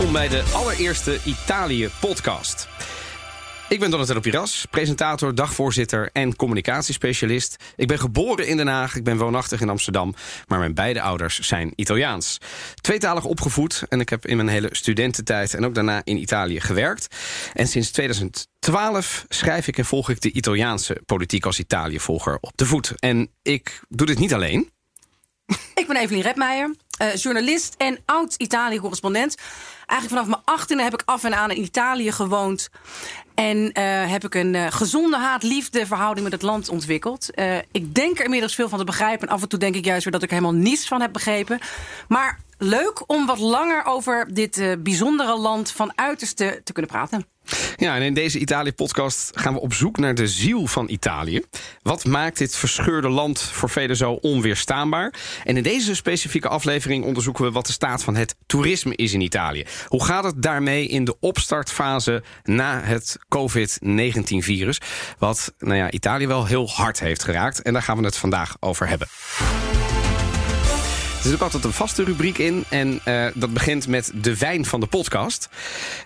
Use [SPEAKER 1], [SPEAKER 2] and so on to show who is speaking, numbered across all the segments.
[SPEAKER 1] Welkom bij de allereerste Italië-podcast. Ik ben Donatello Piras, presentator, dagvoorzitter en communicatiespecialist. Ik ben geboren in Den Haag, ik ben woonachtig in Amsterdam... maar mijn beide ouders zijn Italiaans. Tweetalig opgevoed en ik heb in mijn hele studententijd... en ook daarna in Italië gewerkt. En sinds 2012 schrijf ik en volg ik de Italiaanse politiek als Italië-volger op de voet. En ik doe dit niet alleen...
[SPEAKER 2] Ik ben Evelien Redmeijer, uh, journalist en oud-Italië-correspondent. Eigenlijk vanaf mijn achttiende heb ik af en aan in Italië gewoond. En uh, heb ik een uh, gezonde haat-liefde verhouding met het land ontwikkeld. ik denk er inmiddels veel van te begrijpen. En af en toe denk ik juist weer dat ik er helemaal niets van heb begrepen. Maar leuk om wat langer over dit bijzondere land van uiterste te kunnen praten.
[SPEAKER 1] Ja, en in deze Italië-podcast gaan we op zoek naar de ziel van Italië. Wat maakt dit verscheurde land voor velen zo onweerstaanbaar? En in deze specifieke aflevering onderzoeken we wat de staat van het toerisme is in Italië. Hoe gaat het daarmee in de opstartfase na het COVID-19-virus? Wat nou ja, Italië wel heel hard heeft geraakt. En daar gaan we het vandaag over hebben. Er zit ook altijd een vaste rubriek in. En uh, dat begint met de wijn van de podcast.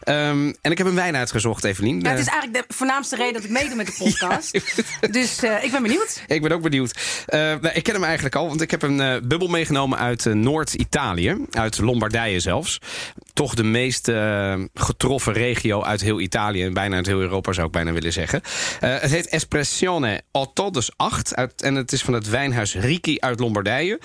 [SPEAKER 1] Um, en ik heb een wijn uitgezocht, Evelien.
[SPEAKER 2] Ja, het is eigenlijk de voornaamste reden dat ik meedoe met de podcast. ja. Dus uh, ik ben benieuwd.
[SPEAKER 1] Ik ben ook benieuwd. Uh, nou, ik ken hem eigenlijk al, want ik heb een bubbel meegenomen uit Noord-Italië. Uit Lombardije zelfs. Toch de meest getroffen regio uit heel Italië. En bijna uit heel Europa zou ik bijna willen zeggen. het heet Espressione Otto, dus 8. Uit, en het is van het wijnhuis Ricci uit Lombardije.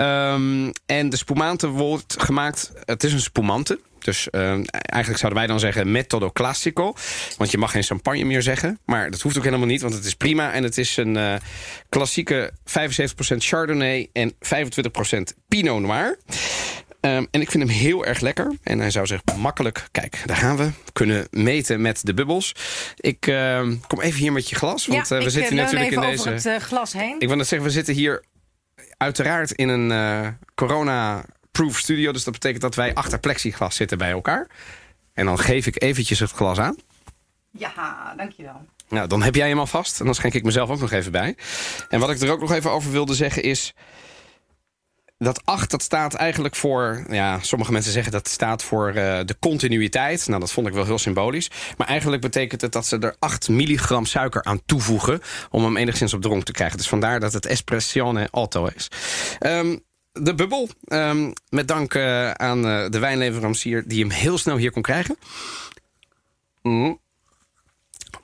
[SPEAKER 1] Um, en de spumante wordt gemaakt... Het is een spumante. Dus uh, eigenlijk zouden wij dan zeggen metodo classico. Want je mag geen champagne meer zeggen. Maar dat hoeft ook helemaal niet, want het is prima. En het is een klassieke 75% Chardonnay en 25% Pinot Noir. Um, en ik vind hem heel erg lekker. En hij zou zich makkelijk, kijk, daar gaan we, kunnen meten met de bubbels. Ik uh, kom even hier met je glas. Want
[SPEAKER 2] ja,
[SPEAKER 1] we zitten natuurlijk
[SPEAKER 2] in
[SPEAKER 1] deze.
[SPEAKER 2] Over het glas heen.
[SPEAKER 1] Ik wil net zeggen, we zitten hier uiteraard in een corona-proof studio. Dus dat betekent dat wij achter plexiglas zitten bij elkaar. En dan geef ik eventjes het glas aan.
[SPEAKER 2] Ja, dankjewel.
[SPEAKER 1] Nou, dan heb jij hem al vast. En dan schenk ik mezelf ook nog even bij. En wat ik er ook nog even over wilde zeggen is... Dat 8, dat staat eigenlijk voor... Ja, sommige mensen zeggen dat staat voor uh, de continuïteit. Nou, dat vond ik wel heel symbolisch. Maar eigenlijk betekent het dat ze er 8 milligram suiker aan toevoegen... om hem enigszins op dronk te krijgen. Dus vandaar dat het Espressione Otto is. Um, de bubbel, um, met dank uh, aan uh, de wijnleverancier... die hem heel snel hier kon krijgen. Mm.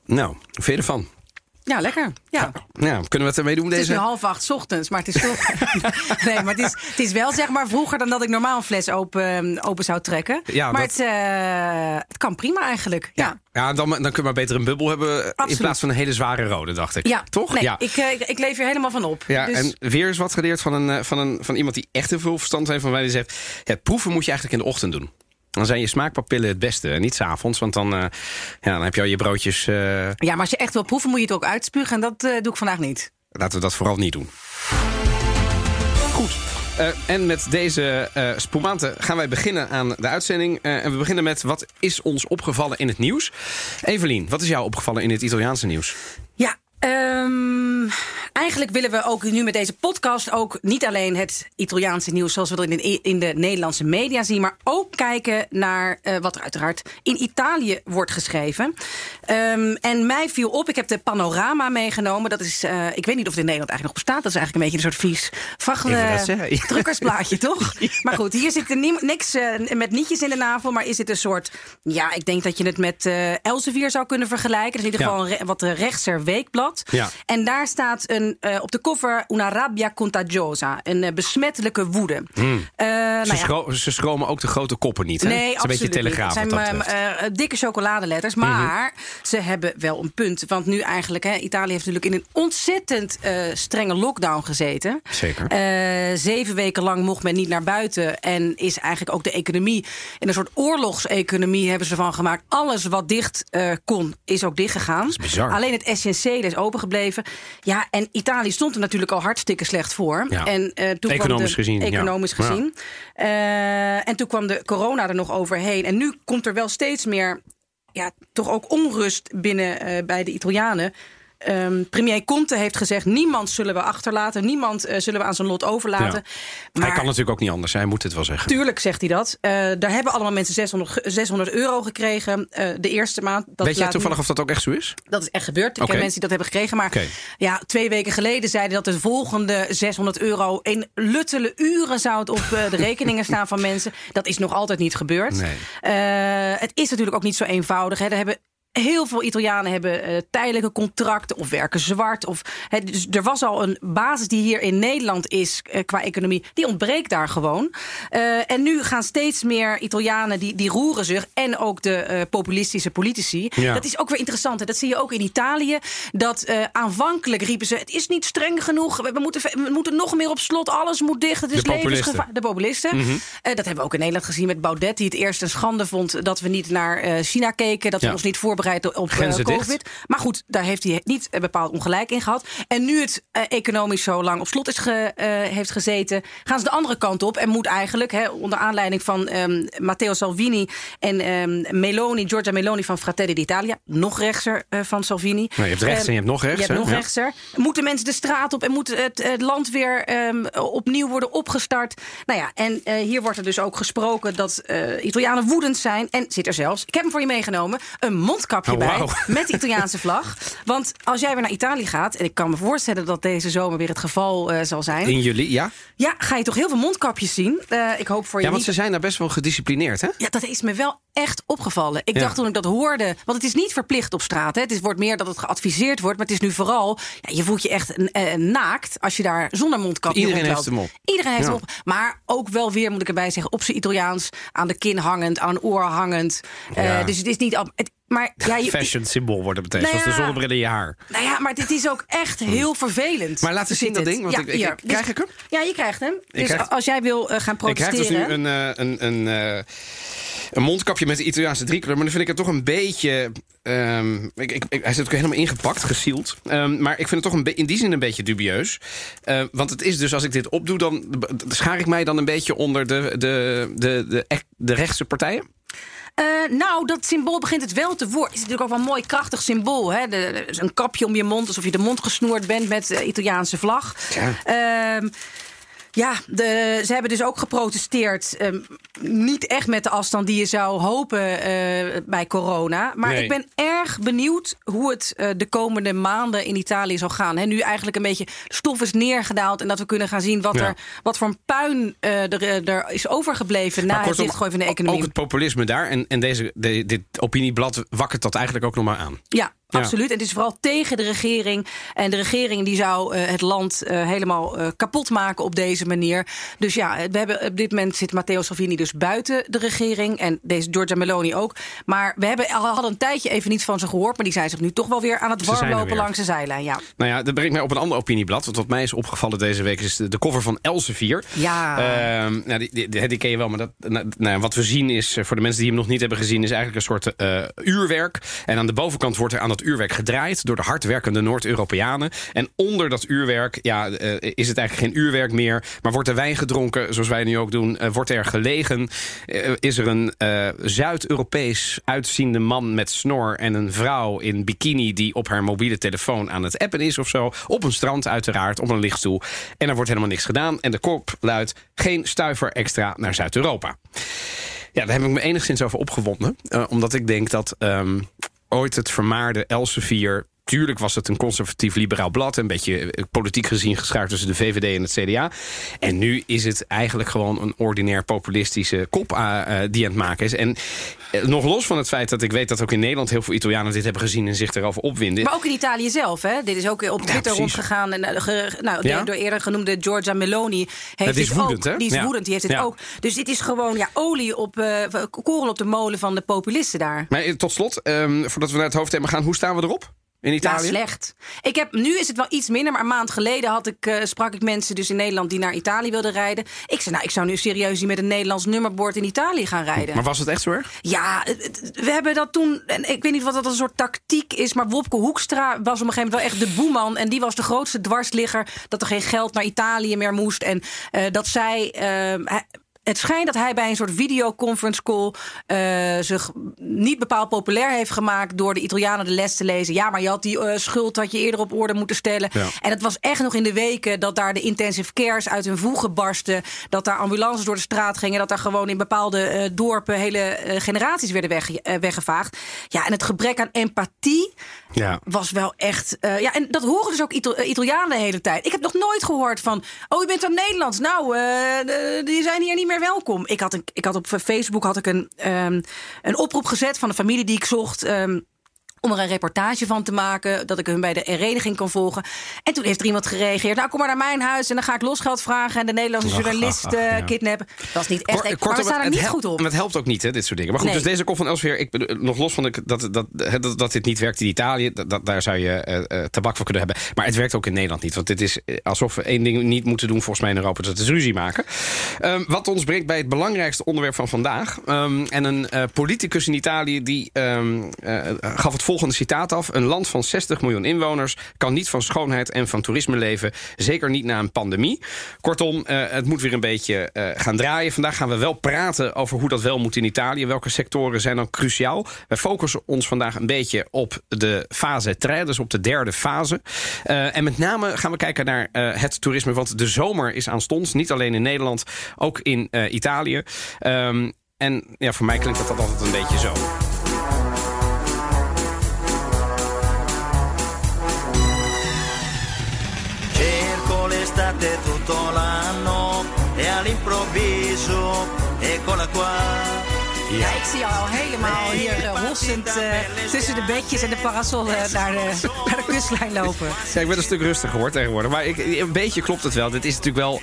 [SPEAKER 1] Nou, je ervan?
[SPEAKER 2] Ja, lekker. Ja.
[SPEAKER 1] ja. kunnen we het ermee doen?
[SPEAKER 2] Het
[SPEAKER 1] deze?
[SPEAKER 2] is nu half acht ochtends, maar het is toch. nee, maar het is, het is wel zeg maar vroeger dan dat ik normaal een fles open, open zou trekken.
[SPEAKER 1] Ja,
[SPEAKER 2] maar
[SPEAKER 1] dat...
[SPEAKER 2] het, uh, het kan prima eigenlijk. Ja,
[SPEAKER 1] ja. ja dan, dan kun je maar beter een bubbel hebben
[SPEAKER 2] Absoluut.
[SPEAKER 1] in plaats van een hele zware rode, dacht ik.
[SPEAKER 2] Ja,
[SPEAKER 1] toch?
[SPEAKER 2] Nee,
[SPEAKER 1] ja.
[SPEAKER 2] Ik, ik, ik leef hier helemaal van op.
[SPEAKER 1] Ja,
[SPEAKER 2] dus...
[SPEAKER 1] en weer eens wat geleerd van, een, van, een, van iemand die echt heel veel verstand heeft van wij die zegt: ja, proeven moet je eigenlijk in de ochtend doen. Dan zijn je smaakpapillen het beste. En niet s'avonds, want dan, uh, ja, dan heb je al je broodjes... Uh...
[SPEAKER 2] Ja, maar als je echt wil proeven, moet je het ook uitspugen. En dat uh, doe ik vandaag niet.
[SPEAKER 1] Laten we dat vooral niet doen. Goed. En met deze uh, spumante gaan wij beginnen aan de uitzending. En we beginnen met wat is ons opgevallen in het nieuws. Evelien, wat is jou opgevallen in het Italiaanse nieuws?
[SPEAKER 2] Ja, Um, eigenlijk willen we ook nu met deze podcast ook niet alleen het Italiaanse nieuws zoals we dat in de, in de Nederlandse media zien, maar ook kijken naar uh, wat er uiteraard in Italië wordt geschreven. Um, en mij viel op, ik heb de panorama meegenomen. Dat is, uh, ik weet niet of het in Nederland eigenlijk nog bestaat. Dat is eigenlijk een beetje een soort vies vracht, drukkersblaadje, toch? ja. Maar goed, hier zit er niks met nietjes in de navel, maar is het een soort, ja, ik denk dat je het met Elsevier zou kunnen vergelijken. Dat is in ieder geval ja. een wat rechtser weekblad.
[SPEAKER 1] Ja.
[SPEAKER 2] En daar staat een een, uh, op de cover una rabbia contagiosa. Een uh, besmettelijke woede.
[SPEAKER 1] Mm. Uh, ze, nou schro ze, schromen ook de grote koppen niet, hè?
[SPEAKER 2] Nee,
[SPEAKER 1] het is een beetje telegraaf.
[SPEAKER 2] Het zijn dikke chocoladeletters. Maar mm -hmm. ze hebben wel een punt. Want nu eigenlijk, hè, Italië heeft natuurlijk in een ontzettend strenge lockdown gezeten.
[SPEAKER 1] Zeker.
[SPEAKER 2] zeven weken lang mocht men niet naar buiten. En is eigenlijk ook de economie in een soort oorlogseconomie hebben ze van gemaakt. Alles wat dicht kon, is ook
[SPEAKER 1] is bizar.
[SPEAKER 2] Alleen het essentiële is opengebleven. Ja, en Italië stond er natuurlijk al hartstikke slecht voor.
[SPEAKER 1] Ja.
[SPEAKER 2] En, uh, toen
[SPEAKER 1] economisch
[SPEAKER 2] kwam de,
[SPEAKER 1] gezien.
[SPEAKER 2] Economisch
[SPEAKER 1] ja.
[SPEAKER 2] gezien. Uh, en toen kwam de corona er nog overheen. En nu komt er wel steeds meer, ja, toch ook onrust binnen uh, bij de Italianen. Um, premier Conte heeft gezegd: niemand zullen we achterlaten, niemand uh, zullen we aan zijn lot overlaten.
[SPEAKER 1] Ja. Maar, hij kan natuurlijk ook niet anders. Hij moet het wel zeggen.
[SPEAKER 2] Tuurlijk zegt hij dat. Uh, daar hebben allemaal mensen 600, 600 euro gekregen uh, de eerste maand. Dat
[SPEAKER 1] Weet jij toevallig of dat ook echt zo is?
[SPEAKER 2] Dat is echt gebeurd. Ik
[SPEAKER 1] okay.
[SPEAKER 2] ken mensen die dat hebben gekregen. Maar
[SPEAKER 1] okay.
[SPEAKER 2] ja, twee weken geleden zeiden dat de volgende 600 euro in luttele uren zou het op de rekeningen staan van mensen. Dat is nog altijd niet gebeurd.
[SPEAKER 1] Nee.
[SPEAKER 2] het is natuurlijk ook niet zo eenvoudig. Hè. Er hebben Heel veel Italianen hebben uh, tijdelijke contracten of werken zwart. Of, he, dus er was al een basis die hier in Nederland is uh, qua economie. Die ontbreekt daar gewoon. Uh, en nu gaan steeds meer Italianen die, die roeren zich. En ook de populistische politici.
[SPEAKER 1] Ja.
[SPEAKER 2] Dat is ook weer interessant. Hè? Dat zie je ook in Italië. Dat aanvankelijk riepen ze: het is niet streng genoeg. We, we, moeten, we moeten nog meer op slot. Alles moet dicht. Het is
[SPEAKER 1] de
[SPEAKER 2] levensgevaar. De populisten.
[SPEAKER 1] Mm -hmm.
[SPEAKER 2] dat hebben we ook in Nederland gezien met Baudet. Die het eerst een schande vond dat we niet naar China keken. Dat we
[SPEAKER 1] Ja.
[SPEAKER 2] ons niet voorbereiden op uh,
[SPEAKER 1] Grenzen
[SPEAKER 2] COVID.
[SPEAKER 1] dicht.
[SPEAKER 2] Maar goed, daar heeft hij niet uh, bepaald ongelijk in gehad. En nu het uh, economisch zo lang op slot is ge, eh, heeft gezeten, gaan ze de andere kant op. En moet eigenlijk, hè, onder aanleiding van um, Matteo Salvini en um, Meloni, Giorgia Meloni van Fratelli d'Italia, nog rechtser van Salvini.
[SPEAKER 1] Nou, je hebt rechts en je hebt nog rechts.
[SPEAKER 2] Je hebt nog rechtser. Moeten mensen de straat op en moet het, het land weer um, opnieuw worden opgestart? Nou ja, en uh, hier wordt er dus ook gesproken dat uh, Italianen woedend zijn. En zit er zelfs, ik heb hem voor je meegenomen, een mondkapje
[SPEAKER 1] Oh,
[SPEAKER 2] bij
[SPEAKER 1] wauw.
[SPEAKER 2] met de Italiaanse vlag. Want als jij weer naar Italië gaat, en ik kan me voorstellen dat deze zomer weer het geval uh, zal zijn.
[SPEAKER 1] In jullie, ja?
[SPEAKER 2] Ja, ga je toch heel veel mondkapjes zien. Uh, ik hoop voor je
[SPEAKER 1] Ja, want
[SPEAKER 2] niet...
[SPEAKER 1] ze zijn daar best wel gedisciplineerd, hè?
[SPEAKER 2] Ja, dat is me wel echt opgevallen. Ik
[SPEAKER 1] Ja.
[SPEAKER 2] dacht toen ik dat hoorde, want het is niet verplicht op straat. Hè. Het is, wordt meer dat het geadviseerd wordt, maar het is nu vooral... Ja, je voelt je echt uh, naakt als je daar zonder mondkapje
[SPEAKER 1] Iedereen
[SPEAKER 2] rondloopt.
[SPEAKER 1] heeft hem op.
[SPEAKER 2] Iedereen heeft
[SPEAKER 1] Ja.
[SPEAKER 2] hem op. Maar ook wel weer, moet ik erbij zeggen, op zijn Italiaans... aan de kin hangend, aan een oor hangend. Uh, dus het is niet... al- Het, maar ja, je,
[SPEAKER 1] Fashion symbool wordt het meteen,
[SPEAKER 2] Nou
[SPEAKER 1] zoals de zonnebril in je haar.
[SPEAKER 2] nou ja, maar dit is ook echt heel vervelend.
[SPEAKER 1] Maar laten we zien dat ding, want
[SPEAKER 2] ja,
[SPEAKER 1] ik- ik- krijg ik hem?
[SPEAKER 2] Ja, je krijgt hem. Dus
[SPEAKER 1] krijg-
[SPEAKER 2] als jij wil uh, gaan
[SPEAKER 1] Ik krijg
[SPEAKER 2] protesteren...
[SPEAKER 1] dus nu een, eh, een, een, eh, een mondkapje met de Italiaanse driekleur. Maar dan vind ik het toch een beetje... ehm, ik, ik, ik- hij zit ook helemaal ingepakt, gesield. Ehm, maar ik vind het toch een in die zin een beetje dubieus. Eh, want het is dus, als ik dit opdoe... dan schaar ik mij dan een beetje onder de, de, de, de, de rechtse partijen.
[SPEAKER 2] Eh, nou, dat symbool begint het wel te worden. Is natuurlijk ook wel een mooi krachtig symbool. Hè? De, een kapje om je mond, alsof je de mond gesnoerd bent met de Italiaanse vlag.
[SPEAKER 1] Ja.
[SPEAKER 2] Ehm, ja, de, ze hebben dus ook geprotesteerd. ehm, niet echt met de afstand die je zou hopen eh, bij corona. Maar
[SPEAKER 1] Nee.
[SPEAKER 2] ik ben erg benieuwd hoe het eh, de komende maanden in Italië zal gaan. Hè, nu eigenlijk een beetje stof is neergedaald. En dat we kunnen gaan zien wat,
[SPEAKER 1] Ja.
[SPEAKER 2] er, wat voor een puin eh, er, er is overgebleven na het
[SPEAKER 1] kortom,
[SPEAKER 2] dichtgooien van de economie.
[SPEAKER 1] Ook het populisme daar. En, en deze, de- dit opinieblad wakkert dat eigenlijk ook nog maar aan.
[SPEAKER 2] Ja,
[SPEAKER 1] Ja.
[SPEAKER 2] absoluut. En het is vooral tegen de regering. En de regering die zou eh, het land eh, helemaal eh, kapot maken op deze manier. Dus ja, we hebben, op dit moment zit Matteo Salvini dus buiten de regering. En deze Giorgia Meloni ook. Maar we hebben, al- hadden een tijdje even niets van ze gehoord. Maar die zijn zich nu toch wel weer aan het warmlopen langs de zijlijn. Ja.
[SPEAKER 1] Nou ja, dat brengt mij op een ander opinieblad. Want wat mij is opgevallen deze week is de, cover van Elsevier.
[SPEAKER 2] Ja.
[SPEAKER 1] Ehm, nou, die, die, die- die ken je wel, maar dat, nou, nou, wat we zien is, voor de mensen die hem nog niet hebben gezien, is eigenlijk een soort uurwerk. En aan de bovenkant wordt er aan dat uurwerk gedraaid door de hardwerkende Noord-Europeanen. En onder dat uurwerk ja, eh, is het eigenlijk geen uurwerk meer, maar wordt er wijn gedronken, zoals wij nu ook doen. eh, wordt er gelegen. eh, is er een Zuid-Europees uitziende man met snor en een vrouw in bikini die op haar mobiele telefoon aan het appen is of zo. Op een strand uiteraard, op een lichtstoel. En er wordt helemaal niks gedaan. En de kop luidt geen stuiver extra naar Zuid-Europa. Ja, daar heb ik me enigszins over opgewonden. omdat ik denk dat ehm, ooit het vermaarde Elsevier tuurlijk was het een conservatief-liberaal blad. Een beetje eh, politiek gezien geschaard tussen de VVD en het CDA. En nu is het eigenlijk gewoon een ordinair populistische kop uh, die aan het maken is. En nog los van het feit dat ik weet dat ook in Nederland heel veel Italianen dit hebben gezien en zich erover opwinden.
[SPEAKER 2] Maar ook in Italië zelf, hè? Dit is ook op Twitter ja, rondgegaan. En, nou, ja? door eerder genoemde Giorgia Meloni heeft
[SPEAKER 1] is woedend,
[SPEAKER 2] ook.
[SPEAKER 1] Hè?
[SPEAKER 2] Die is woedend, die heeft het ook. Dus dit is gewoon ja, olie op uh, korrel op de molen van de populisten daar.
[SPEAKER 1] Maar tot slot, um, voordat we naar het hoofdthema gaan, hoe staan we erop? In Italië?
[SPEAKER 2] Ja, slecht. Ik heb, nu is het wel iets minder, maar een maand geleden had ik, uh, sprak ik mensen dus in Nederland die naar Italië wilden rijden. Ik zei, nou, ik zou nu serieus niet met een Nederlands nummerbord in Italië gaan rijden.
[SPEAKER 1] Maar was het echt zo erg?
[SPEAKER 2] Ja, we hebben dat toen, en ik weet niet wat dat een soort tactiek is, maar Wopke Hoekstra was op een gegeven moment wel echt de boeman. En die was de grootste dwarsligger dat er geen geld naar Italië meer moest. En uh, dat zij, uh, het schijnt dat hij bij een soort videoconference call uh, zich niet bepaald populair heeft gemaakt door de Italianen de les te lezen. Ja, maar je had die uh, schuld had je eerder op orde moeten stellen. Ja. En het was echt nog in de weken dat daar de intensive cares uit hun voegen barsten, dat daar ambulances door de straat gingen, dat daar gewoon in bepaalde uh, dorpen hele generaties werden weg, weggevaagd. Ja, en het gebrek aan empathie ja. was wel echt. ja, en dat horen dus ook Ital Italianen de hele tijd. Ik heb nog nooit gehoord van, oh, je bent uit Nederlands. Nou, die zijn hier niet meer welkom. Ik had, een, ik had op Facebook had ik een, um, een oproep gezet van de familie die ik zocht. Um, om er een reportage van te maken, dat ik hun bij de hereniging kan volgen. En toen heeft er iemand gereageerd. Nou, kom maar naar mijn huis en dan ga ik losgeld vragen en de Nederlandse journalist ja. kidnappen. Dat was niet echt. Kort, maar we staan er niet goed op.
[SPEAKER 1] Maar het helpt ook niet, hè, dit soort dingen. Maar goed, nee. dus deze kop van Elsweer, ik nog los van de, dat, dat, dat, dat dit niet werkt in Italië, dat, daar zou je uh, tabak voor kunnen hebben. Maar het werkt ook in Nederland niet. Want dit is alsof we één ding niet moeten doen, volgens mij in Europa, dat is ruzie maken. Um, wat ons brengt bij het belangrijkste onderwerp van vandaag. Um, en een uh, politicus in Italië die um, gaf het volgende citaat af. Een land van 60 miljoen inwoners kan niet van schoonheid en van toerisme leven. Zeker niet na een pandemie. Kortom, uh, het moet weer een beetje uh, gaan draaien. Vandaag gaan we wel praten over hoe dat wel moet in Italië. Welke sectoren zijn dan cruciaal? Wij focussen ons vandaag een beetje op de fase 3, dus op de derde fase. Uh, en met name gaan we kijken naar het toerisme. Want de zomer is aanstonds. Niet alleen in Nederland, ook in Italië. Um, en ja, voor mij klinkt dat altijd een beetje zo.
[SPEAKER 3] L'estate tutto l'anno e all'improvviso eccola qua.
[SPEAKER 2] Ja, ik zie jou al helemaal hier uh, hossend uh, tussen de bedjes en de parasollen naar de, naar de kustlijn lopen.
[SPEAKER 1] Ja, ik ben een stuk rustiger geworden tegenwoordig. Maar ik, een beetje klopt het wel. Dit is natuurlijk wel...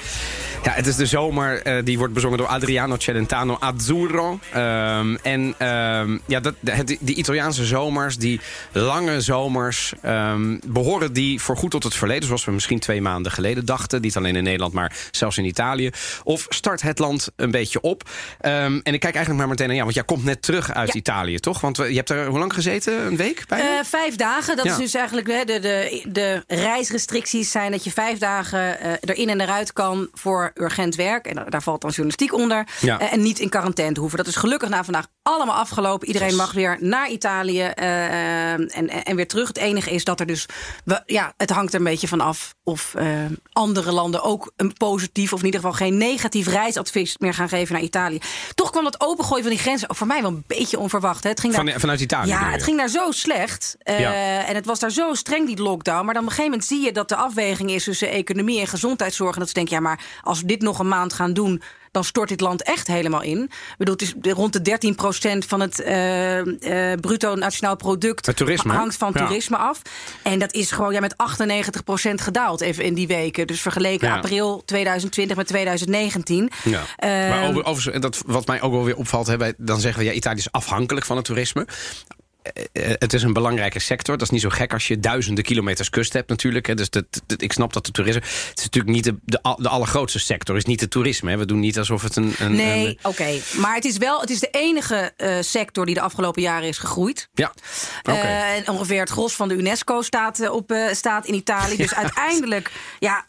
[SPEAKER 1] Ja, het is de zomer. Uh, die wordt bezongen door Adriano Celentano Azzurro. Um, en um, ja, dat, de, die Italiaanse zomers, die lange zomers... Um, behoren die voorgoed tot het verleden... zoals we misschien twee maanden geleden dachten. Niet alleen in Nederland, maar zelfs in Italië. Of start het land een beetje op. en ik kijk eigenlijk maar meteen ja, want jij komt net terug uit ja. Italië, toch? Want je hebt er hoe lang gezeten? Een week?
[SPEAKER 2] Uh, vijf dagen. Dat ja. is dus eigenlijk de, de, de reisrestricties zijn dat je vijf dagen uh, erin en eruit kan voor urgent werk. En daar valt dan journalistiek onder. Ja. Uh, en niet in quarantaine hoeven. Dat is gelukkig na vandaag allemaal afgelopen. Iedereen yes. mag weer naar Italië en, en weer terug. Het enige is dat er dus, we, ja, het hangt er een beetje van af of andere landen ook een positief of in ieder geval geen negatief reisadvies meer gaan geven naar Italië. Toch kwam dat opengooien van die grenzen ook voor mij wel een beetje onverwacht. Hè. Het ging daar,
[SPEAKER 1] van, vanuit Italië?
[SPEAKER 2] Ja, het ging daar zo slecht. Uh, ja. En het was daar zo streng, die lockdown. Maar dan op een gegeven moment zie je dat de afweging is tussen economie en gezondheidszorg. En dat ze denken, ja, maar als we dit nog een maand gaan doen dan stort dit land echt helemaal in. Ik bedoel, het is rond de 13% van het uh, uh, bruto nationaal product
[SPEAKER 1] het toerisme,
[SPEAKER 2] hangt van ja. toerisme af. En dat is gewoon ja, met 98% gedaald even in die weken. Dus vergeleken ja. april 2020 met 2019. Ja.
[SPEAKER 1] Uh, maar over, over, dat, wat mij ook wel weer opvalt, hè, wij, dan zeggen we ja, Italië is afhankelijk van het toerisme het is een belangrijke sector. Dat is niet zo gek als je duizenden kilometers kust hebt natuurlijk. Dus dat, dat, ik snap dat de toerisme... Het is natuurlijk niet de, de, de allergrootste sector. is niet het toerisme. Hè. We doen niet alsof het een... een
[SPEAKER 2] nee, oké. Okay. Maar het is wel het is de enige uh, sector die de afgelopen jaren is gegroeid.
[SPEAKER 1] Ja,
[SPEAKER 2] okay. uh, en ongeveer het gros van de UNESCO staat, op, staat in Italië. Dus ja. uiteindelijk... Ja,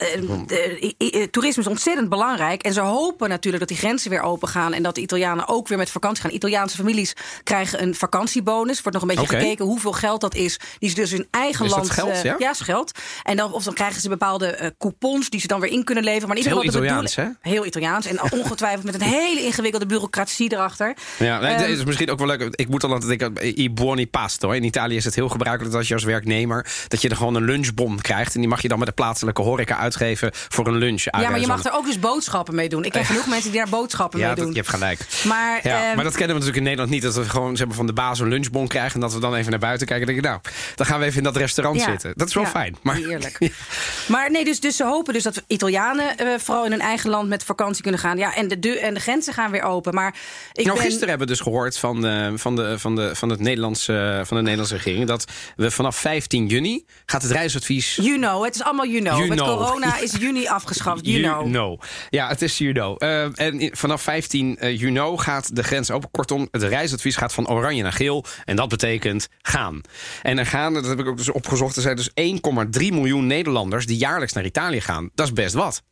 [SPEAKER 2] toerisme is ontzettend belangrijk. En ze hopen natuurlijk dat die grenzen weer open gaan... en dat de Italianen ook weer met vakantie gaan. Italiaanse families krijgen een vakantiebonus. Wordt nog nog een beetje gekeken hoeveel geld dat is. Die ze dus in eigen
[SPEAKER 1] Is dat
[SPEAKER 2] land.
[SPEAKER 1] geld,
[SPEAKER 2] eh,
[SPEAKER 1] ja?
[SPEAKER 2] is geld. En dan, of dan krijgen ze bepaalde eh, coupons die ze dan weer in kunnen leveren. Maar in ieder
[SPEAKER 1] Het
[SPEAKER 2] geval
[SPEAKER 1] heel Italiaans,
[SPEAKER 2] Heel Italiaans. En ongetwijfeld met een hele ingewikkelde bureaucratie erachter.
[SPEAKER 1] Ja, nee,
[SPEAKER 2] Ehm,
[SPEAKER 1] het is misschien ook wel leuk. Ik moet al altijd denken aan i buoni pasto. In Italië is het heel gebruikelijk dat als je als werknemer... dat je er gewoon een lunchbon krijgt. En die mag je dan met de plaatselijke horeca uitgeven voor een lunch.
[SPEAKER 2] Ja, maar je mag er ook dus boodschappen mee doen. Ik ken genoeg mensen die daar boodschappen
[SPEAKER 1] Ja,
[SPEAKER 2] mee
[SPEAKER 1] dat,
[SPEAKER 2] doen.
[SPEAKER 1] je hebt gelijk.
[SPEAKER 2] Maar,
[SPEAKER 1] Ja,
[SPEAKER 2] ehm,
[SPEAKER 1] maar dat kennen we natuurlijk in Nederland niet. Dat we gewoon zeg maar, van de baas een lunchbon krijgen... en dat we dan even naar buiten kijken en denken... nou, dan gaan we even in dat restaurant
[SPEAKER 2] Ja.
[SPEAKER 1] zitten. Dat is wel
[SPEAKER 2] Ja,
[SPEAKER 1] fijn. Maar,
[SPEAKER 2] Heerlijk. Maar nee, dus, dus ze hopen dus dat Italianen eh, vooral in hun eigen land met vakantie kunnen gaan. Ja, en de, de, en de grenzen gaan weer open. Maar ik
[SPEAKER 1] nou,
[SPEAKER 2] ben...
[SPEAKER 1] gisteren hebben we dus gehoord van, eh, van, de, van, de, van, het Nederlandse, van de Nederlandse regering... dat we vanaf 15 juni gaat het reisadvies...
[SPEAKER 2] You know, het is allemaal you know.
[SPEAKER 1] You
[SPEAKER 2] Met
[SPEAKER 1] know.
[SPEAKER 2] corona is juni afgeschaft. You, know.
[SPEAKER 1] Ja, het is you know. Eh, en vanaf 15 eh, juni gaat de grens open. Kortom, het reisadvies gaat van oranje naar geel. En dat betekent gaan. En er gaan, dat heb ik ook dus opgezocht... er zijn dus 1,3 miljoen Nederlanders die jaarlijks naar Italië gaan. Dat is best wat.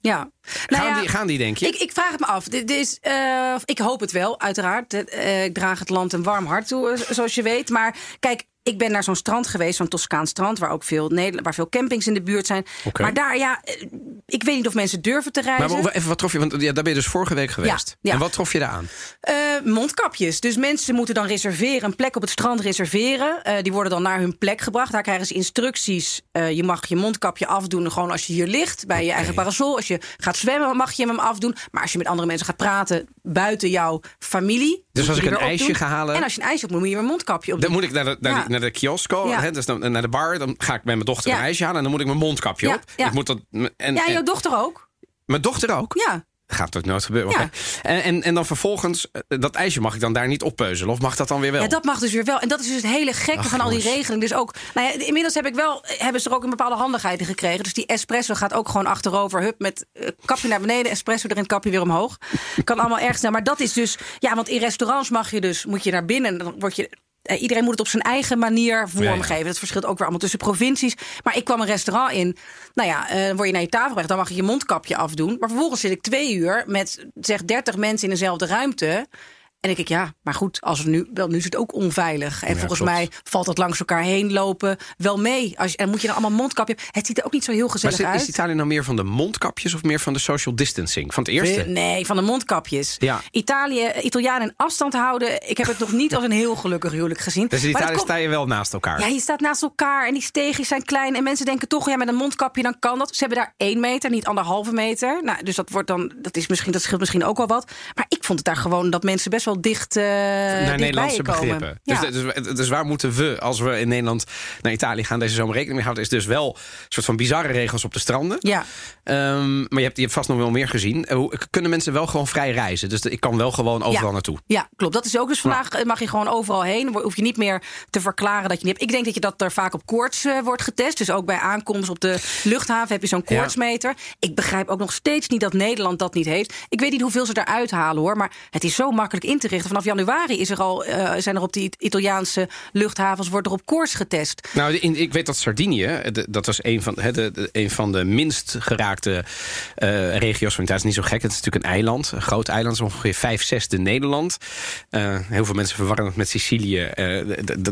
[SPEAKER 2] Ja. Nou
[SPEAKER 1] Gaan,
[SPEAKER 2] ja,
[SPEAKER 1] die, gaan die, denk je?
[SPEAKER 2] Ik, ik vraag het me af. Dit is, eh, ik hoop het wel, uiteraard. Eh, ik draag het land een warm hart toe, eh, zoals je weet. Maar kijk, ik ben naar zo'n strand geweest, zo'n Toscaans strand... waar ook veel, Nederla- waar veel campings in de buurt zijn. Maar daar, ja, eh, ik weet niet of mensen durven te reizen.
[SPEAKER 1] maar even wat trof je? Want ja, daar ben je dus vorige week geweest.
[SPEAKER 2] ja.
[SPEAKER 1] En wat trof je daar aan?
[SPEAKER 2] Eh, mondkapjes. Dus mensen moeten dan reserveren, een plek op het strand reserveren. Eh, die worden dan naar hun plek gebracht. Daar krijgen ze instructies. Je mag je mondkapje afdoen gewoon als je hier ligt, bij je eigen parasol. Als je gaat zwemmen, mag je hem afdoen. Maar als je met andere mensen gaat praten buiten jouw familie.
[SPEAKER 1] Dus als ik een ijsje ga halen-
[SPEAKER 2] En als je een ijsje op moet, moet je een mondkapje op.
[SPEAKER 1] Dan moet ik naar de, naar
[SPEAKER 2] Ja.
[SPEAKER 1] die- naar de kiosk,
[SPEAKER 2] Ja.
[SPEAKER 1] hè, dus naar de bar. Dan ga ik met mijn dochter
[SPEAKER 2] Ja.
[SPEAKER 1] een ijsje halen. En dan moet ik mijn mondkapje op.
[SPEAKER 2] ja.
[SPEAKER 1] Ik moet dat, en,
[SPEAKER 2] ja,
[SPEAKER 1] en-
[SPEAKER 2] jouw dochter ook.
[SPEAKER 1] mijn dochter ook?
[SPEAKER 2] Ja.
[SPEAKER 1] Gaat toch nooit gebeuren?
[SPEAKER 2] Ja.
[SPEAKER 1] En, en, en dan vervolgens, eh, dat ijsje mag ik dan daar niet oppeuzelen? Of mag dat dan weer wel?
[SPEAKER 2] Ja, dat mag dus weer wel. En dat is dus het hele gekke
[SPEAKER 1] Ach,
[SPEAKER 2] van al die regelingen. Dus ook, nou ja, inmiddels heb ik wel, hebben ze er ook een bepaalde handigheid in gekregen. Dus die espresso gaat ook gewoon achterover. Hup, met eh, kapje naar beneden, espresso erin, kapje weer omhoog. Kan allemaal erg snel. Maar dat is dus, ja, want in restaurants mag je dus, moet je naar binnen. En dan word je. Eh, Iedereen moet het op zijn eigen manier vormgeven.
[SPEAKER 1] Ja, ja.
[SPEAKER 2] Dat verschilt ook weer allemaal tussen provincies. Maar ik kwam een restaurant in. Nou ja, eh, word je naar je tafel gebracht, dan mag je je mondkapje afdoen. Maar vervolgens zit ik twee uur met zeg 30 mensen in dezelfde ruimte. En ik denk, ja, maar goed, als we nu, wel, nu is het ook onveilig. En
[SPEAKER 1] Ja,
[SPEAKER 2] volgens
[SPEAKER 1] klopt.
[SPEAKER 2] mij valt dat langs elkaar heen lopen wel mee. Als en moet je dan allemaal mondkapje. Het ziet er ook niet zo heel
[SPEAKER 1] maar
[SPEAKER 2] gezellig
[SPEAKER 1] is,
[SPEAKER 2] uit.
[SPEAKER 1] is Italië nou meer van de mondkapjes of meer van de social distancing? Van het eerste?
[SPEAKER 2] Nee, van de mondkapjes.
[SPEAKER 1] Ja.
[SPEAKER 2] Italië, Italianen in afstand houden. Ik heb het nog niet als een heel gelukkig huwelijk gezien.
[SPEAKER 1] Dus in
[SPEAKER 2] Maar
[SPEAKER 1] Italië sta je wel naast elkaar.
[SPEAKER 2] Ja, je staat naast elkaar en die steegjes zijn klein. En mensen denken toch, ja, met een mondkapje dan kan dat. Ze hebben daar één meter, niet anderhalve meter. Nou, dus dat wordt dan, dat is misschien, dat scheelt misschien ook wel wat. Maar ik vond het daar gewoon dat mensen best wel dicht. eh
[SPEAKER 1] naar Nederlandse begrippen.
[SPEAKER 2] Ja.
[SPEAKER 1] Dus, dus, dus waar moeten we, als we in Nederland naar Italië gaan, deze zomer rekening mee houden? Is dus wel een soort van bizarre regels op de stranden.
[SPEAKER 2] ja.
[SPEAKER 1] Ehm, maar je hebt, je hebt vast nog wel meer gezien. Eh, Kunnen mensen wel gewoon vrij reizen? Dus ik kan wel gewoon overal
[SPEAKER 2] Ja.
[SPEAKER 1] naartoe.
[SPEAKER 2] Ja, klopt. Dat is ook. Dus vandaag eh, mag je gewoon overal heen. Hoef je niet meer te verklaren dat je niet hebt. Ik denk dat je dat er vaak op koorts wordt getest. Dus ook bij aankomst op de luchthaven heb je zo'n koortsmeter. Ik begrijp ook nog steeds niet dat Nederland dat niet heeft. Ik weet niet hoeveel ze eruit halen hoor. Maar het is zo makkelijk in te richten. Vanaf januari is er al, eh, zijn er op die Italiaanse luchthavens wordt er op koorts getest.
[SPEAKER 1] Nou, in, ik weet dat Sardinië, eh, dat was een van, de, een van de minst geraakte eh, regio's van Italië. Is niet zo gek, het is natuurlijk een eiland. Een groot eiland, is ongeveer vijf zesde Nederland. Heel veel mensen verwarren het met Sicilië.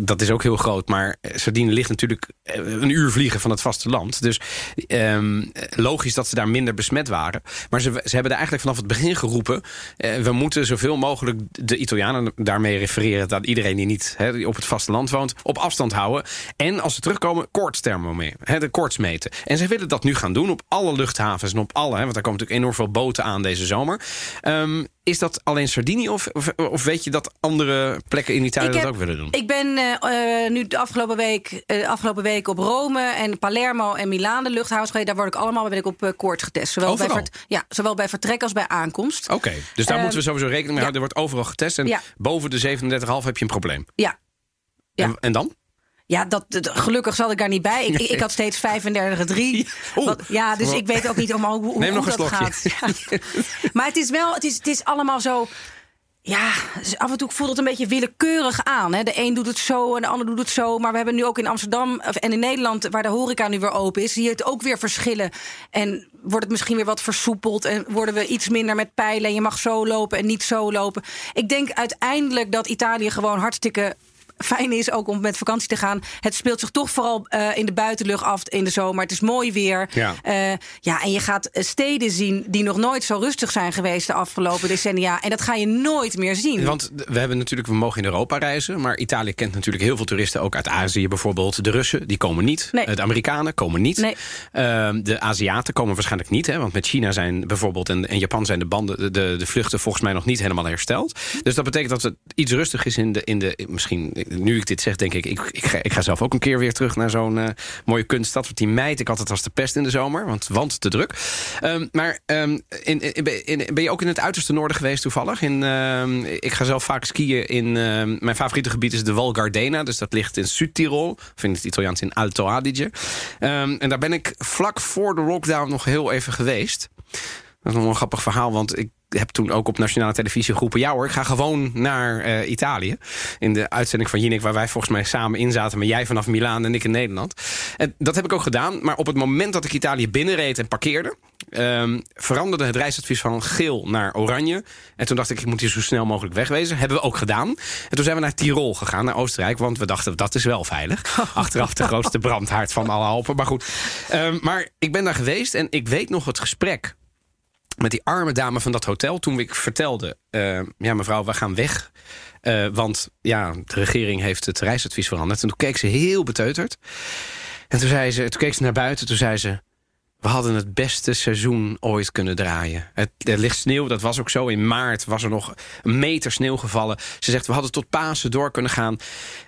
[SPEAKER 1] Dat is ook heel groot. Maar Sardinië ligt natuurlijk een uur vliegen van het vasteland. Dus ehm, logisch dat ze daar minder besmet waren. Maar ze, ze hebben er eigenlijk vanaf het begin geroepen... we moeten zoveel mogelijk de Italianen... daarmee refereren aan iedereen die niet op het vasteland woont... op afstand houden. En als ze terugkomen, koortsthermometer, de koorts meten. En ze willen dat nu gaan doen op alle luchthavens en op alle... Want daar komen natuurlijk enorm veel boten aan deze zomer. Ehm, is dat alleen Sardinië of, of, of weet je dat andere plekken in Italië dat
[SPEAKER 2] heb-
[SPEAKER 1] ook willen doen?
[SPEAKER 2] Ik ben eh, eh, nu de afgelopen week, eh, afgelopen week op Rome en Palermo en Milaan de luchthavens geweest. Daar word ik allemaal ben ik op koorts getest. Zowel bij,
[SPEAKER 1] Overal?
[SPEAKER 2] ja, zowel bij vertrek als bij aankomst.
[SPEAKER 1] Oké, dus daar
[SPEAKER 2] Ehm,
[SPEAKER 1] moeten we sowieso rekening mee
[SPEAKER 2] ja.
[SPEAKER 1] houden. Er wordt overal getest en
[SPEAKER 2] Ja.
[SPEAKER 1] boven de 37,5 heb je een probleem.
[SPEAKER 2] Ja. Ja.
[SPEAKER 1] En, en dan?
[SPEAKER 2] Ja, dat, dat- gelukkig zat ik daar niet bij. Ik, ik, ik had steeds 35,3.
[SPEAKER 1] Oeh.
[SPEAKER 2] Wat- ja, dus ik weet ook niet allemaal hoe, hoe
[SPEAKER 1] Neem nog een
[SPEAKER 2] dat gaat. Ja. Maar het is wel, het is, het is allemaal zo. Ja, dus af en toe voelt het een beetje willekeurig aan. Hè. De een doet het zo en de ander doet het zo. Maar we hebben nu ook in Amsterdam en in Nederland, waar de horeca nu weer open is, zie je het ook weer verschillen. En wordt het misschien weer wat versoepeld en worden we iets minder met pijlen. En je mag zo lopen en niet zo lopen. Ik denk uiteindelijk dat Italië gewoon hartstikke fijn is ook om met vakantie te gaan. Het speelt zich toch vooral uh, in de buitenlucht af in de zomer. Het is mooi weer.
[SPEAKER 1] Ja.
[SPEAKER 2] Uh, ja, en je gaat steden zien die nog nooit zo rustig zijn geweest de afgelopen decennia. En dat ga je nooit meer zien.
[SPEAKER 1] Want we hebben natuurlijk, we mogen in Europa reizen. Maar Italië kent natuurlijk heel veel toeristen ook uit Azië bijvoorbeeld. De Russen, die komen niet.
[SPEAKER 2] Nee.
[SPEAKER 1] De Amerikanen komen niet.
[SPEAKER 2] Nee.
[SPEAKER 1] Uh, de Aziaten komen waarschijnlijk niet. Hè, want met China zijn bijvoorbeeld en, en Japan zijn de banden, de, de vluchten volgens mij nog niet helemaal hersteld. Dus dat betekent dat het iets rustig is in de, in de misschien, nu ik dit zeg, denk ik, ik, ik, ga, ik ga zelf ook een keer weer terug naar zo'n uh, mooie kunststad. Want die meid ik altijd als de pest in de zomer, want, want te druk. Um, maar um, in, ben je ook in het uiterste noorden geweest toevallig? In, um, ik ga zelf vaak skiën in, mijn favoriete gebied is de Val Gardena. Dus dat ligt in Zuid-Tirol, of in het Italiaans in Alto Adige. en daar ben ik vlak voor de lockdown nog heel even geweest. Dat is nog een grappig verhaal, want ik heb toen ook op nationale televisie geroepen... ja hoor, ik ga gewoon naar uh, Italië. In de uitzending van Jinek, waar wij volgens mij samen in zaten... maar jij vanaf Milaan en ik in Nederland. En dat heb ik ook gedaan, maar op het moment dat ik Italië binnenreed en parkeerde... Um, veranderde het reisadvies van geel naar oranje. En toen dacht ik, ik moet hier zo snel mogelijk wegwezen. Hebben we ook gedaan. En toen zijn we naar Tirol gegaan, naar Oostenrijk. Want we dachten, dat is wel veilig. Achteraf de grootste brandhaard van alle Alpen. Maar goed, um, maar ik ben daar geweest en ik weet nog het gesprek met die arme dame van dat hotel. Toen ik vertelde, uh, ja mevrouw, we gaan weg. Uh, want ja, de regering heeft het reisadvies veranderd. En toen keek ze heel beteuterd. En toen, zei ze, toen keek ze naar buiten. Toen zei ze, we hadden het beste seizoen ooit kunnen draaien. Het, er ligt sneeuw, dat was ook zo. In maart was er nog een meter sneeuw gevallen. Ze zegt, we hadden tot Pasen door kunnen gaan.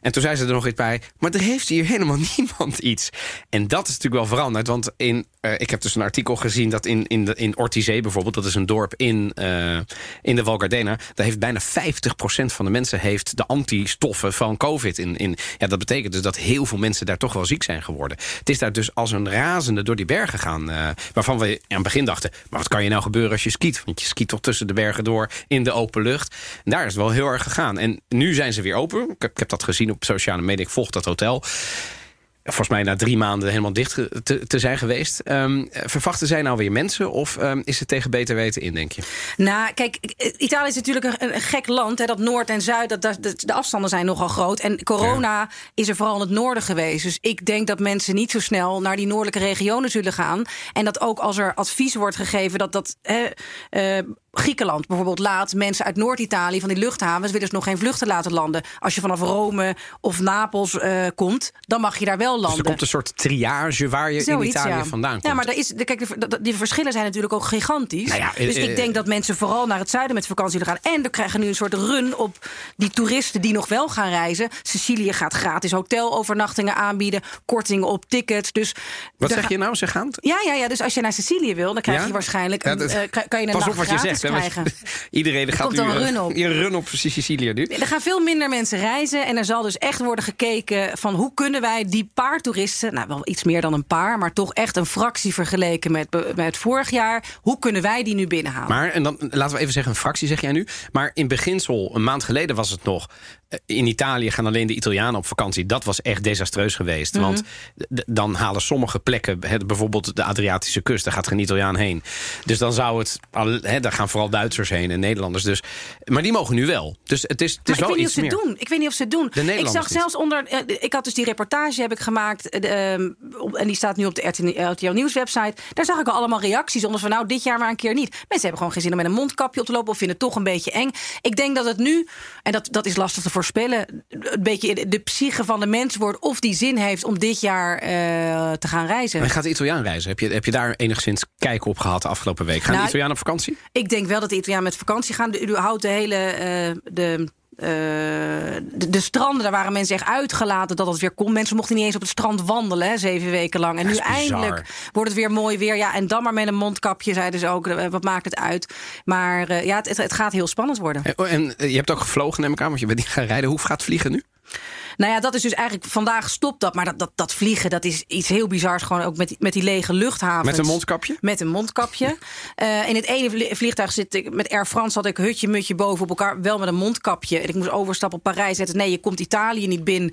[SPEAKER 1] En toen zei ze er nog iets bij... maar er heeft hier helemaal niemand iets. En dat is natuurlijk wel veranderd. Want in, uh, ik heb dus een artikel gezien... dat in, in, de, in Ortizee bijvoorbeeld... dat is een dorp in, uh, in de Val Gardena... daar heeft bijna 50% van de mensen... heeft de antistoffen van COVID in, in. Ja, dat betekent dus dat heel veel mensen... daar toch wel ziek zijn geworden. Het is daar dus als een razende door die bergen gaan... Uh, waarvan we aan het begin dachten... maar wat kan je nou gebeuren als je skiet? Want je skiet toch tussen de bergen door in de open lucht. Daar is het wel heel erg gegaan. En nu zijn ze weer open. Ik heb, ik heb dat gezien op sociale media. Ik volg dat hotel volgens mij na drie maanden helemaal dicht te, te zijn geweest. Um, verwachten zij nou weer mensen of um, is het tegen beter weten in, denk je?
[SPEAKER 2] Nou, kijk, Italië is natuurlijk een, een gek land. Hè, dat Noord en Zuid, dat, dat, de afstanden zijn nogal groot. En corona ja. is er vooral in het noorden geweest. Dus ik denk dat mensen niet zo snel naar die noordelijke regionen zullen gaan. En dat ook als er advies wordt gegeven dat dat... Uh, Griekenland bijvoorbeeld laat mensen uit Noord-Italië van die luchthavens willen ze nog geen vluchten laten landen. Als je vanaf Rome of Napels uh, komt, dan mag je daar wel landen.
[SPEAKER 1] Dus er komt een soort triage waar je
[SPEAKER 2] Zoiets,
[SPEAKER 1] in Italië
[SPEAKER 2] ja.
[SPEAKER 1] vandaan komt.
[SPEAKER 2] Ja, maar daar is, kijk, die, verschillen zijn natuurlijk ook gigantisch.
[SPEAKER 1] Nou ja,
[SPEAKER 2] dus ik denk dat mensen vooral naar het zuiden met vakantie willen gaan. En we krijgen nu een soort run op die toeristen die nog wel gaan reizen. Sicilië gaat gratis hotelovernachtingen aanbieden, kortingen op tickets. Dus
[SPEAKER 1] Wat zeg je nou? Ze gaan?
[SPEAKER 2] Ja, ja, ja, dus als je naar Sicilië wil, dan krijg
[SPEAKER 1] Ja?
[SPEAKER 2] je waarschijnlijk een,
[SPEAKER 1] dat-
[SPEAKER 2] uh, kan je een
[SPEAKER 1] Pas op wat je zegt.
[SPEAKER 2] Krijgen.
[SPEAKER 1] Iedereen gaat
[SPEAKER 2] komt
[SPEAKER 1] nu
[SPEAKER 2] een
[SPEAKER 1] eh,
[SPEAKER 2] run op.
[SPEAKER 1] Je run op Sicilië nu.
[SPEAKER 2] Er gaan veel minder mensen reizen. En er zal dus echt worden gekeken van hoe kunnen wij die paar toeristen, nou wel iets meer dan een paar, maar toch echt een fractie vergeleken met, met vorig jaar. Hoe kunnen wij die nu binnenhalen?
[SPEAKER 1] Maar, en dan laten we even zeggen, een fractie zeg jij nu. Maar in beginsel, een maand geleden was het nog... eh, in Italië gaan alleen de Italianen op vakantie. Dat was echt desastreus geweest.
[SPEAKER 2] Mhm.
[SPEAKER 1] Want dan halen sommige plekken... bijvoorbeeld de Adriatische kust, daar gaat geen Italiaan heen. Dus dan zou het... Hè, daar gaan vooral Duitsers heen en Nederlanders. Dus, maar die mogen nu wel. Dus het is, het is
[SPEAKER 2] Maar ik
[SPEAKER 1] wel
[SPEAKER 2] weet niet
[SPEAKER 1] iets
[SPEAKER 2] of ze
[SPEAKER 1] meer.
[SPEAKER 2] doen. Ik weet niet of ze het doen.
[SPEAKER 1] De
[SPEAKER 2] ik zag
[SPEAKER 1] niet.
[SPEAKER 2] zelfs onder. eh, ik had dus die reportage heb ik gemaakt. eh, ehm, en die staat nu op de RTL Nieuws website. Daar zag ik al allemaal reacties onder van nou dit jaar maar een keer niet. Mensen hebben gewoon geen zin om met een mondkapje op te lopen of vinden het toch een beetje eng. Ik denk dat het nu, en dat, dat is lastig te voorspellen, een beetje de- de psyche van de mens wordt of die zin heeft om dit jaar eh, te gaan reizen.
[SPEAKER 1] Maar gaat de Italiaan reizen? Heb je, heb je daar enigszins kijk op gehad de afgelopen week? Gaan
[SPEAKER 2] Nou,
[SPEAKER 1] de Italianen op vakantie?
[SPEAKER 2] Ik denk wel dat de Italianen met vakantie gaan. U houdt de hele. eh, de, de, de stranden, daar waren mensen echt uitgelaten dat het weer kon. Mensen mochten niet eens op het strand wandelen, hè, zeven weken lang. En nu
[SPEAKER 1] bizar.
[SPEAKER 2] eindelijk wordt het weer mooi weer. Ja, en dan maar met een mondkapje, zeiden ze ook. Eh, Wat maakt het uit? Maar eh, ja, het, het, gaat heel spannend worden.
[SPEAKER 1] En, en eh, je hebt ook gevlogen, neem ik aan, want je bent niet gaan rijden. Hoe gaat het vliegen nu?
[SPEAKER 2] Nou ja, dat is dus eigenlijk vandaag stopt dat. Maar dat, dat, dat vliegen, dat is iets heel bizars. Gewoon ook met, die- met die lege luchthavens.
[SPEAKER 1] Met een mondkapje?
[SPEAKER 2] Met een mondkapje. Eh, in het ene vlie- vliegtuig zit ik met Air France had ik hutje mutje boven op elkaar, wel met een mondkapje. En ik moest overstappen op Parijs. Zetten. Nee, je komt Italië niet binnen,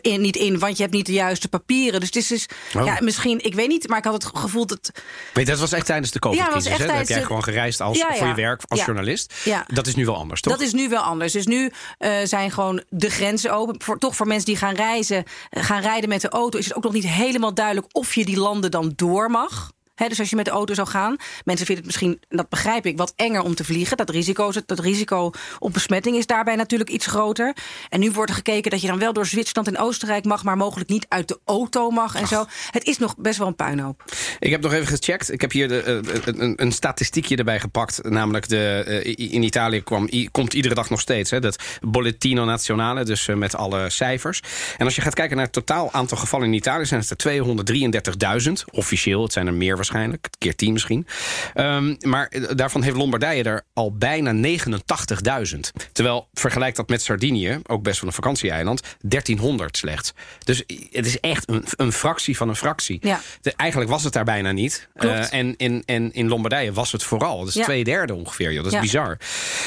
[SPEAKER 2] in, niet in, want je hebt niet de juiste papieren. Dus het is dus,
[SPEAKER 1] Oh.
[SPEAKER 2] ja, misschien, ik weet niet, maar ik had het gevoel dat
[SPEAKER 1] Weet, dat was echt tijdens de
[SPEAKER 2] Ja, was
[SPEAKER 1] COVID-crisis.
[SPEAKER 2] echt?
[SPEAKER 1] Dan heb
[SPEAKER 2] tijdens
[SPEAKER 1] jij gewoon gereisd als,
[SPEAKER 2] Ja,
[SPEAKER 1] voor je werk als journalist.
[SPEAKER 2] Ja.
[SPEAKER 1] Dat is nu wel anders, toch?
[SPEAKER 2] Dat is nu wel anders. Dus nu eh, zijn gewoon de grenzen open. Voor, toch voor mensen die gaan reizen, eh, gaan rijden met de auto, is het ook nog niet helemaal duidelijk of je die landen dan door mag. Dus als je met de auto zou gaan. Mensen vinden het misschien, en dat begrijp ik, wat enger om te vliegen. Dat risico, is- dat risico op besmetting is daarbij natuurlijk iets groter. En nu wordt er gekeken dat je dan wel door Zwitserland en Oostenrijk mag, maar mogelijk niet uit de auto mag en zo. Het is nog best wel een puinhoop.
[SPEAKER 1] Ik heb nog even gecheckt. Ik heb hier de, eh, een, een statistiekje erbij gepakt. Namelijk de, eh, in Italië kwam, i- komt iedere dag nog steeds hè, dat Bollettino Nazionale, dus eh, met alle cijfers. En als je gaat kijken naar het totaal aantal gevallen in Italië, zijn het er 233.000. Officieel, het zijn er meer waarschijnlijk, keer 10 misschien. Ehm, maar eh, daarvan heeft Lombardije er al bijna 89.000. Terwijl, vergelijk dat met Sardinië, ook best wel een vakantieeiland, 1300 slechts. Dus het is echt een, een fractie van een fractie.
[SPEAKER 2] Ja.
[SPEAKER 1] De- eigenlijk was het daar bijna niet. Eh, en, in, en in Lombardije was het vooral. Dat is
[SPEAKER 2] Ja.
[SPEAKER 1] twee derde ongeveer. Joh. Dat is
[SPEAKER 2] Ja.
[SPEAKER 1] bizar.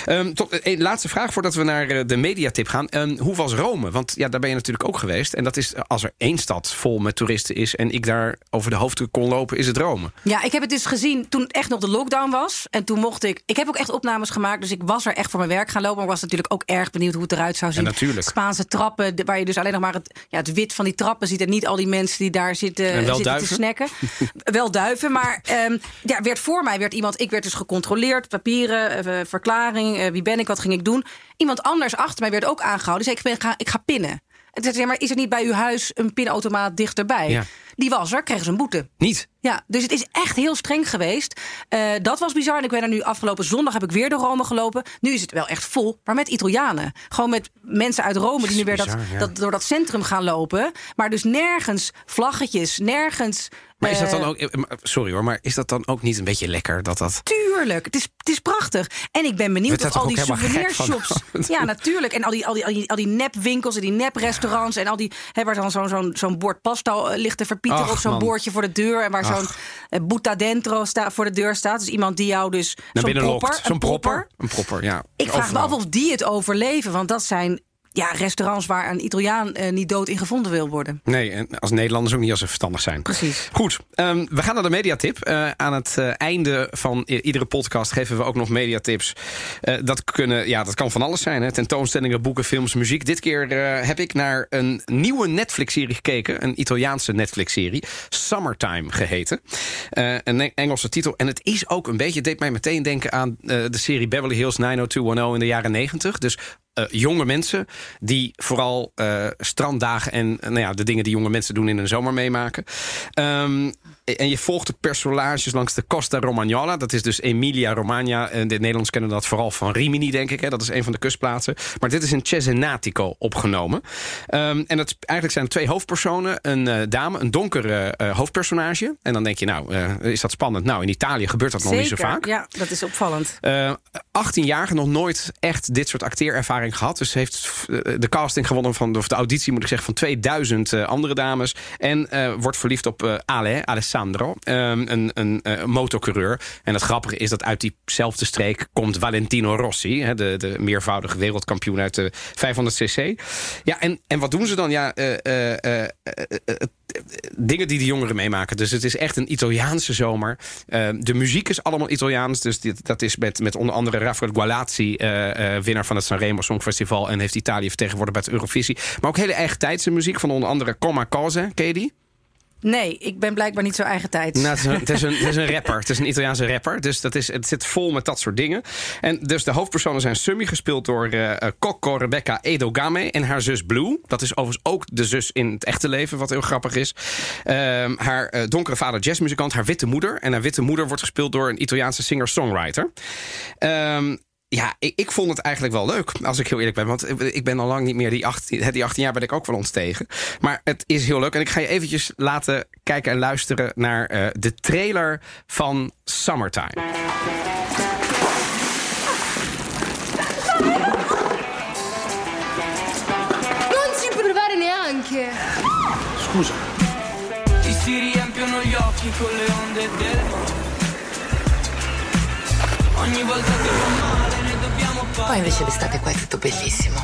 [SPEAKER 1] Ehm, tot, eh, een laatste vraag voordat we naar de mediatip gaan. Ehm, hoe was Rome? Want ja, daar ben je natuurlijk ook geweest. En dat is als er één stad vol met toeristen is... en ik daar over de hoofd kon lopen, is het Rome.
[SPEAKER 2] Ja, ik heb het dus gezien toen echt nog de lockdown was. En toen mocht ik. Ik heb ook echt opnames gemaakt. Dus ik was er echt voor mijn werk gaan lopen. Maar was natuurlijk ook erg benieuwd hoe het eruit zou zien.
[SPEAKER 1] Ja, natuurlijk.
[SPEAKER 2] Spaanse trappen, waar je dus alleen nog maar het, ja, het wit van die trappen ziet. En niet al die mensen die daar zitten,
[SPEAKER 1] En wel
[SPEAKER 2] zitten te snacken. wel duiven. Maar ehm, ja, werd voor mij werd iemand. Ik werd dus gecontroleerd. Papieren, eh, verklaring. eh, wie ben ik? Wat ging ik doen? Iemand anders achter mij werd ook aangehouden. Die zei: Ik, ben, ga, ik ga pinnen. En zei maar is er niet bij uw huis een pinautomaat dichterbij?
[SPEAKER 1] Ja.
[SPEAKER 2] Die was er, kregen ze een boete.
[SPEAKER 1] Niet.
[SPEAKER 2] Ja, dus het is echt heel streng geweest. Eh, dat was bizar. En ik ben er nu afgelopen zondag heb ik weer door Rome gelopen. Nu is het wel echt vol, maar met Italianen. Gewoon met mensen uit Rome die nu weer dat,
[SPEAKER 1] ja.
[SPEAKER 2] dat, door dat centrum gaan lopen. Maar dus nergens vlaggetjes, nergens.
[SPEAKER 1] Maar is dat
[SPEAKER 2] eh,
[SPEAKER 1] dan ook... eh, Sorry hoor, maar is dat dan ook niet een beetje lekker dat dat...
[SPEAKER 2] Tuurlijk, het is, het is prachtig. En ik ben benieuwd of al die souvenirshops... Ja, natuurlijk. En al die, al die, al die, al die nepwinkels en die neprestaurants... en al die, hè, waar dan zo'n zo'n zo'n bord pasta eh, ligt te
[SPEAKER 1] Ach,
[SPEAKER 2] of zo'n
[SPEAKER 1] man.
[SPEAKER 2] bordje voor de deur... en waar zo'n Buta Dentro sta, voor de deur staat. Dus iemand die jou dus...
[SPEAKER 1] Naar
[SPEAKER 2] Zo'n
[SPEAKER 1] binnen
[SPEAKER 2] propper,
[SPEAKER 1] lokt. Zo'n propper. Een propper, ja.
[SPEAKER 2] Ik vraag me af of die het overleven. Want dat zijn ja, restaurants waar een Italiaan eh, niet dood in gevonden wil worden.
[SPEAKER 1] Nee, en als Nederlanders ook niet als ze verstandig zijn.
[SPEAKER 2] Precies.
[SPEAKER 1] Goed, ehm, we gaan naar de mediatip. Eh, aan het eh, einde van iedere podcast geven we ook nog mediatips. Dat, kunnen, ja, dat kan van alles zijn. Hè? Tentoonstellingen, boeken, films, muziek. Dit keer heb ik naar een nieuwe Netflix-serie gekeken. Een Italiaanse Netflix-serie. Summertime geheten. Eh, een Engelse titel. En het is ook een beetje, het deed mij meteen denken aan de serie Beverly Hills 90210 in de jaren 90. Dus eh, jonge mensen die vooral eh, stranddagen en eh, nou ja, de dingen die jonge mensen doen in een zomer meemaken. Ehm, en je volgt de personages langs de Costa Romagnola. Dat is dus Emilia Romagna. En de Nederlands kennen dat vooral van Rimini, denk ik. Hè. Dat is een van de kustplaatsen. Maar dit is in Cesenatico opgenomen. Ehm, en het, eigenlijk zijn er twee hoofdpersonen. Een dame, een donkere hoofdpersonage. En dan denk je, nou, is dat spannend? Nou, in Italië gebeurt dat nog niet zo vaak.
[SPEAKER 2] Ja, dat is opvallend.
[SPEAKER 1] Eh 18-jarige, nog nooit echt dit soort acteerervaring gehad. Dus heeft eh, de casting gewonnen van, of de auditie moet ik zeggen, van 2000 eh, andere dames. En eh, wordt verliefd op Ale, Alessandro, ehm, een, een motorcoureur. En het grappige is dat uit diezelfde streek komt Valentino Rossi, hè, de, de meervoudige wereldkampioen uit de 500cc. Ja, en, en wat doen ze dan? Ja, dingen die de jongeren meemaken. Dus het is echt een Italiaanse zomer. Eh, de muziek is allemaal Italiaans. Dus dit, dat is met, met onder andere Rafael Gualazzi, eh, eh, winnaar van het Sanremo Songfestival. En heeft Italië vertegenwoordigd bij het Eurovisie. Maar ook hele eigen tijdse muziek van onder andere Coma Cose. Ken je die?
[SPEAKER 2] Nee, ik ben blijkbaar niet zo eigen tijd.
[SPEAKER 1] Nou, het, is een, het, is een, rapper. Het is een Italiaanse rapper. Dus dat is, het zit vol met dat soort dingen. En dus de hoofdpersonen zijn Summy, gespeeld door eh, Coco Rebecca Edogame. En haar zus Blue. Dat is overigens ook de zus in het echte leven, wat heel grappig is. Ehm, haar eh, donkere vader jazzmuzikant. Haar witte moeder. En haar witte moeder wordt gespeeld door een Italiaanse singer-songwriter. Ehm, ja, ik, ik vond het eigenlijk wel leuk, als ik heel eerlijk ben. Want ik ben al lang niet meer die 18, die 18 jaar ben ik ook wel ontstegen. Maar het is heel leuk. En ik ga je eventjes laten kijken en luisteren naar eh, de trailer van Summertime.
[SPEAKER 4] Non si può provare Scusa.
[SPEAKER 5] Ti si riempiono gli occhi con le onde del mare. Ogni volta che fa male
[SPEAKER 6] Poi invece d'estate qua è tutto bellissimo.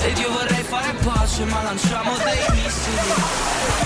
[SPEAKER 5] Ed io vorrei fare pace ma lanciamo dei missili.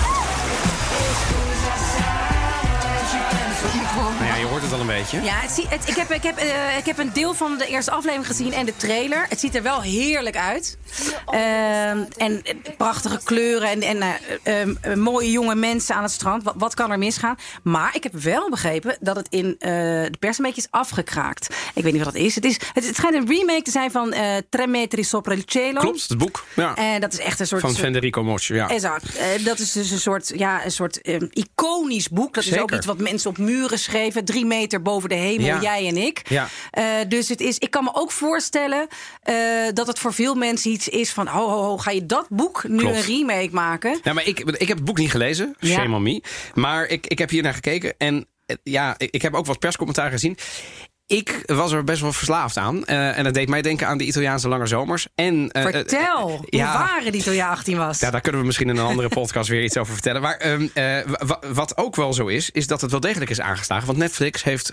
[SPEAKER 1] Nou ja, je hoort het al een beetje.
[SPEAKER 2] Ja, het, het- ik, heb, ik, heb, eh, ik heb een deel van de eerste aflevering gezien en de trailer. Het ziet er wel heerlijk uit. Ehm, en eh, prachtige kleuren en, en eh, ehm, eh, mooie jonge mensen aan het strand. Wat, wat kan er misgaan? Maar ik heb wel begrepen dat het in eh, de pers een beetje is afgekraakt. Ik weet niet wat dat is. Het, is, het, het schijnt een remake te zijn van eh Tre metri sopra il cielo.
[SPEAKER 1] Klopt, het boek. Ja.
[SPEAKER 2] En dat is echt een soort...
[SPEAKER 1] Van Federico Mocci, ja.
[SPEAKER 2] Exact. Eh, dat is dus een soort, ja, een soort ehm, iconisch boek. Dat is ook iets wat mensen op muren schreven. Drie meter boven de hemel,
[SPEAKER 1] Ja.
[SPEAKER 2] jij en ik.
[SPEAKER 1] Ja.
[SPEAKER 2] Eh, dus het is, ik kan me ook voorstellen eh, dat het voor veel mensen iets is van... ho, ho, ho, ga je dat boek nu
[SPEAKER 1] Klopt.
[SPEAKER 2] een remake maken?
[SPEAKER 1] Ja, maar ik, ik heb het boek niet gelezen.
[SPEAKER 2] Ja.
[SPEAKER 1] Shame on me. Maar ik, ik heb hier naar gekeken. En eh, ja, ik, ik heb ook wat perscommentaar gezien. Ik was er best wel verslaafd aan. Eh, en dat deed mij denken aan de Italiaanse lange zomers. En, eh,
[SPEAKER 2] Vertel,
[SPEAKER 1] eh,
[SPEAKER 2] hoe
[SPEAKER 1] ja,
[SPEAKER 2] waren die toen je 18 was?
[SPEAKER 1] Ja, daar kunnen we misschien in een andere podcast weer iets over vertellen. Maar ehm, eh, wa- wa- wat ook wel zo is, is dat het wel degelijk is aangeslagen. Want Netflix heeft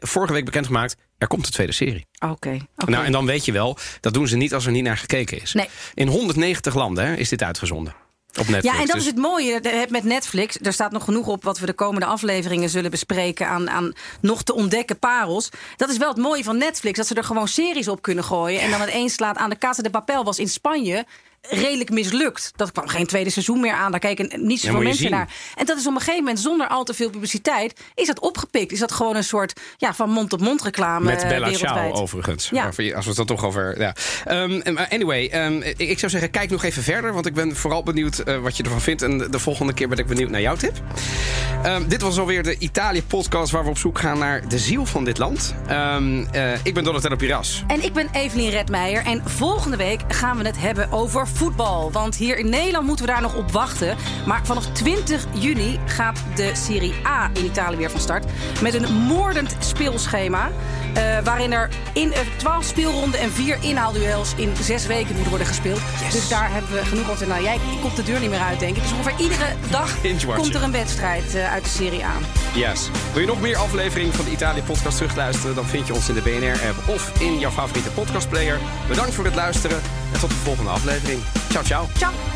[SPEAKER 1] vorige week bekendgemaakt... er komt een tweede serie.
[SPEAKER 2] Oké.
[SPEAKER 1] Nou, en dan weet je wel, dat doen ze niet als er niet naar gekeken is.
[SPEAKER 2] Nee.
[SPEAKER 1] In 190 landen hè, is dit uitgezonden. Op Netflix.
[SPEAKER 2] Ja, en dat
[SPEAKER 1] Dus-
[SPEAKER 2] is het mooie met Netflix. Er staat nog genoeg op wat we de komende afleveringen zullen bespreken aan, aan nog te ontdekken parels. Dat is wel het mooie van Netflix, dat ze er gewoon series op kunnen gooien. En dan het eens slaat aan de Casa de Papel was in Spanje redelijk mislukt. Dat kwam geen tweede seizoen meer aan. Daar keken niet zoveel mensen
[SPEAKER 1] zien.
[SPEAKER 2] naar. En dat is op een gegeven moment, zonder al te veel publiciteit, is dat opgepikt. Is dat gewoon een soort ja, van mond-op-mond reclame
[SPEAKER 1] Met
[SPEAKER 2] eh,
[SPEAKER 1] Bella. Ciao overigens.
[SPEAKER 2] Ja.
[SPEAKER 1] Als we het dan toch over... Ja. Maar anyway, ehm, ik, zou zeggen, kijk nog even verder. Want ik ben vooral benieuwd eh, wat je ervan vindt. En de, de volgende keer ben ik benieuwd naar jouw tip. Ehm, dit was alweer de Italië-podcast... waar we op zoek gaan naar de ziel van dit land. Eh, ik ben Donatello Piras.
[SPEAKER 2] En ik ben Evelien Redmeijer. En volgende week gaan we het hebben over voetbal. Want hier in Nederland moeten we daar nog op wachten. Maar vanaf 20 juni gaat de Serie A in Italië weer van start. Met een moordend speelschema. eh, waarin er in eh, 12 speelronden en 4 inhaalduels in 6 weken moeten worden gespeeld. Dus daar hebben we genoeg over. Nou, jij komt de deur niet meer uit, denk ik. Dus ongeveer iedere dag komt er een wedstrijd eh, uit de Serie A.
[SPEAKER 1] Yes. Wil je nog meer afleveringen van de Italië-podcast terugluisteren... dan vind je ons in de BNR-app of in jouw favoriete podcastplayer. Bedankt voor het luisteren en tot de volgende aflevering. Ciao, ciao.
[SPEAKER 2] Ciao!